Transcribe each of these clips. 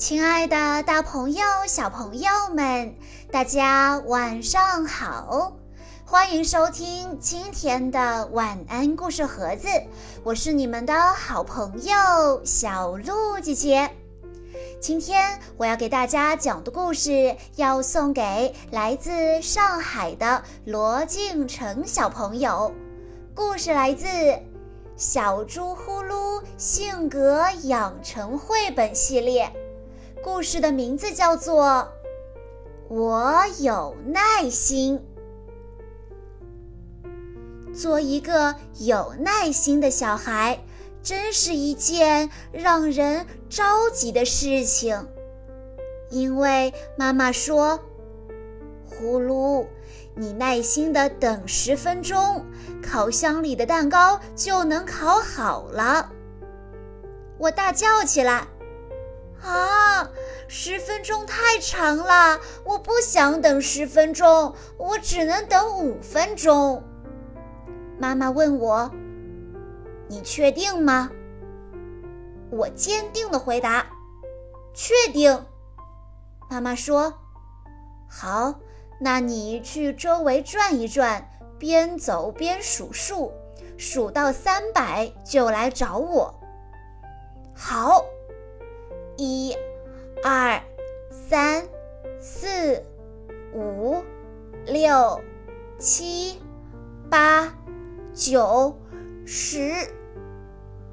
亲爱的，大朋友、小朋友们，大家晚上好！欢迎收听今天的晚安故事盒子，我是你们的好朋友小鹿姐姐。今天我要给大家讲的故事，要送给来自上海的罗敬成小朋友。故事来自《小猪呼噜性格养成绘本系列》。故事的名字叫做《我有耐心》。做一个有耐心的小孩，真是一件让人着急的事情。因为妈妈说：“呼噜，你耐心的等十分钟，烤箱里的蛋糕就能烤好了。”我大叫起来。啊，十分钟太长了，我不想等十分钟，我只能等五分钟。妈妈问我：“你确定吗？”我坚定的回答：“确定。”妈妈说：“好，那你去周围转一转，边走边数数，数到三百就来找我。”好。一、二、三、四、五、六、七、八、九、十。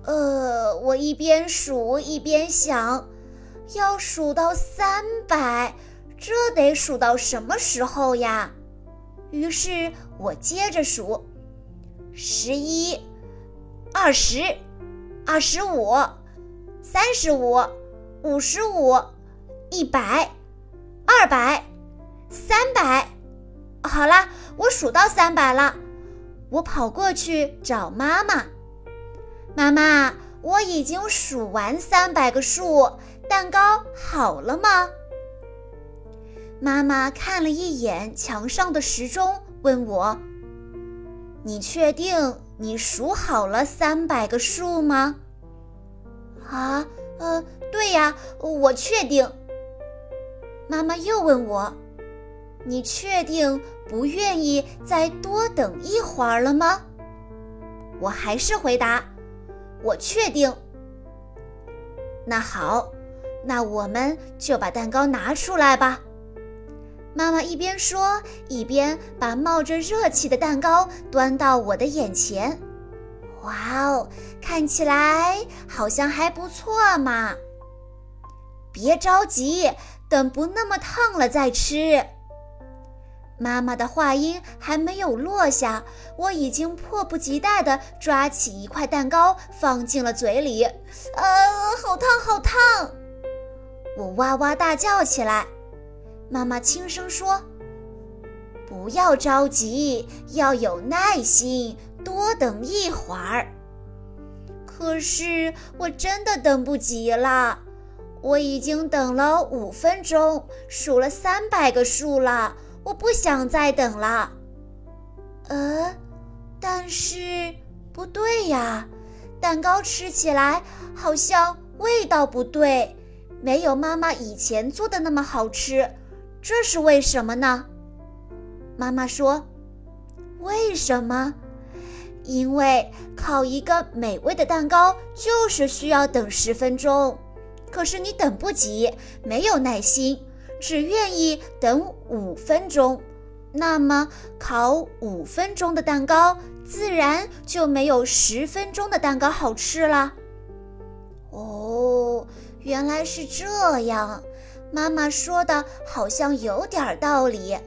呃，我一边数一边想，要数到三百，这得数到什么时候呀？于是我接着数：十一、二十、二十五、三十五。五十五，一百，二百，三百，好啦，我数到三百了。我跑过去找妈妈。妈妈，我已经数完三百个数，蛋糕好了吗？妈妈看了一眼墙上的时钟，问我：“你确定你数好了三百个数吗？”啊，呃。对呀，我确定。妈妈又问我：“你确定不愿意再多等一会儿了吗？”我还是回答：“我确定。”那好，那我们就把蛋糕拿出来吧。妈妈一边说，一边把冒着热气的蛋糕端到我的眼前。哇哦，看起来好像还不错嘛。别着急，等不那么烫了再吃。妈妈的话音还没有落下，我已经迫不及待地抓起一块蛋糕放进了嘴里。呃，好烫，好烫！我哇哇大叫起来。妈妈轻声说：“不要着急，要有耐心，多等一会儿。”可是我真的等不及了。我已经等了五分钟，数了三百个数了，我不想再等了。呃，但是不对呀，蛋糕吃起来好像味道不对，没有妈妈以前做的那么好吃，这是为什么呢？妈妈说：“为什么？因为烤一个美味的蛋糕就是需要等十分钟。”可是你等不及，没有耐心，只愿意等五分钟，那么烤五分钟的蛋糕自然就没有十分钟的蛋糕好吃了。哦，原来是这样，妈妈说的好像有点道理。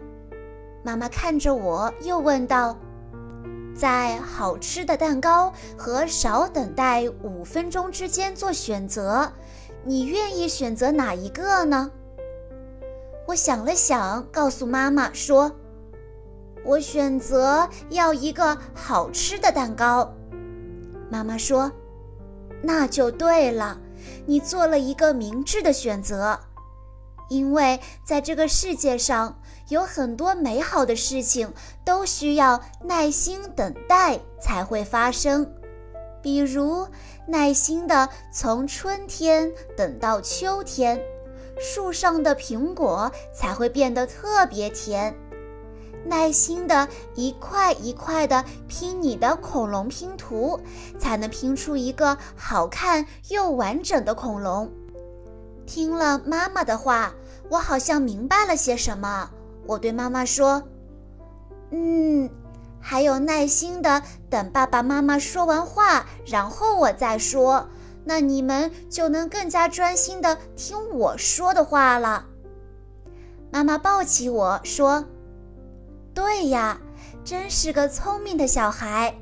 妈妈看着我，又问道：“在好吃的蛋糕和少等待五分钟之间做选择。”你愿意选择哪一个呢？我想了想，告诉妈妈说：“我选择要一个好吃的蛋糕。”妈妈说：“那就对了，你做了一个明智的选择，因为在这个世界上有很多美好的事情都需要耐心等待才会发生。”比如，耐心的从春天等到秋天，树上的苹果才会变得特别甜。耐心的一块一块的拼你的恐龙拼图，才能拼出一个好看又完整的恐龙。听了妈妈的话，我好像明白了些什么。我对妈妈说：“嗯，还有耐心的等爸爸妈妈说完话，然后我再说。”那你们就能更加专心的听我说的话了。妈妈抱起我说：“对呀，真是个聪明的小孩。”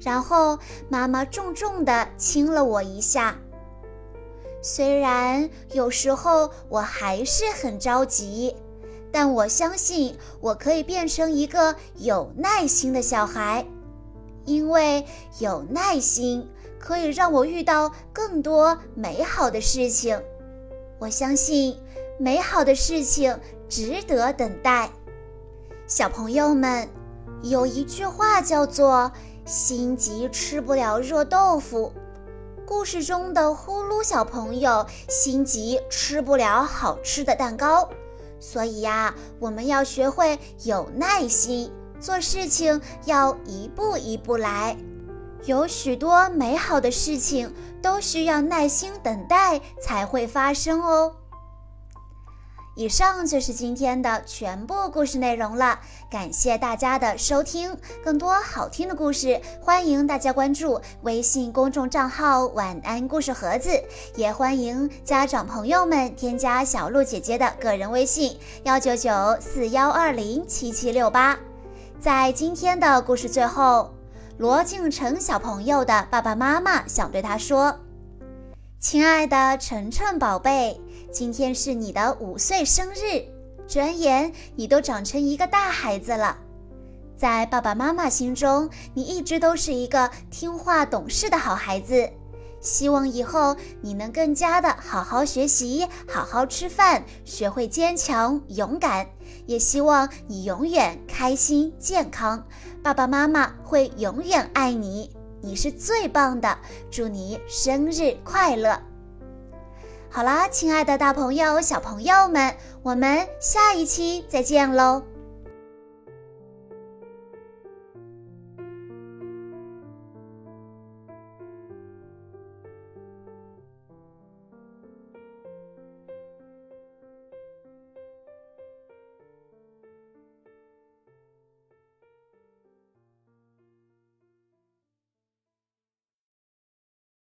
然后妈妈重重的亲了我一下。虽然有时候我还是很着急，但我相信我可以变成一个有耐心的小孩，因为有耐心。可以让我遇到更多美好的事情，我相信美好的事情值得等待。小朋友们，有一句话叫做“心急吃不了热豆腐”。故事中的呼噜小朋友心急吃不了好吃的蛋糕，所以呀，我们要学会有耐心，做事情要一步一步来。有许多美好的事情都需要耐心等待才会发生哦。以上就是今天的全部故事内容了，感谢大家的收听。更多好听的故事，欢迎大家关注微信公众账号“晚安故事盒子”，也欢迎家长朋友们添加小鹿姐姐的个人微信：幺九九四幺二零七七六八。在今天的故事最后。罗敬成小朋友的爸爸妈妈想对他说：“亲爱的晨晨宝贝，今天是你的五岁生日，转眼你都长成一个大孩子了。在爸爸妈妈心中，你一直都是一个听话懂事的好孩子。”希望以后你能更加的好好学习，好好吃饭，学会坚强勇敢。也希望你永远开心健康，爸爸妈妈会永远爱你，你是最棒的。祝你生日快乐！好啦，亲爱的大朋友、小朋友们，我们下一期再见喽。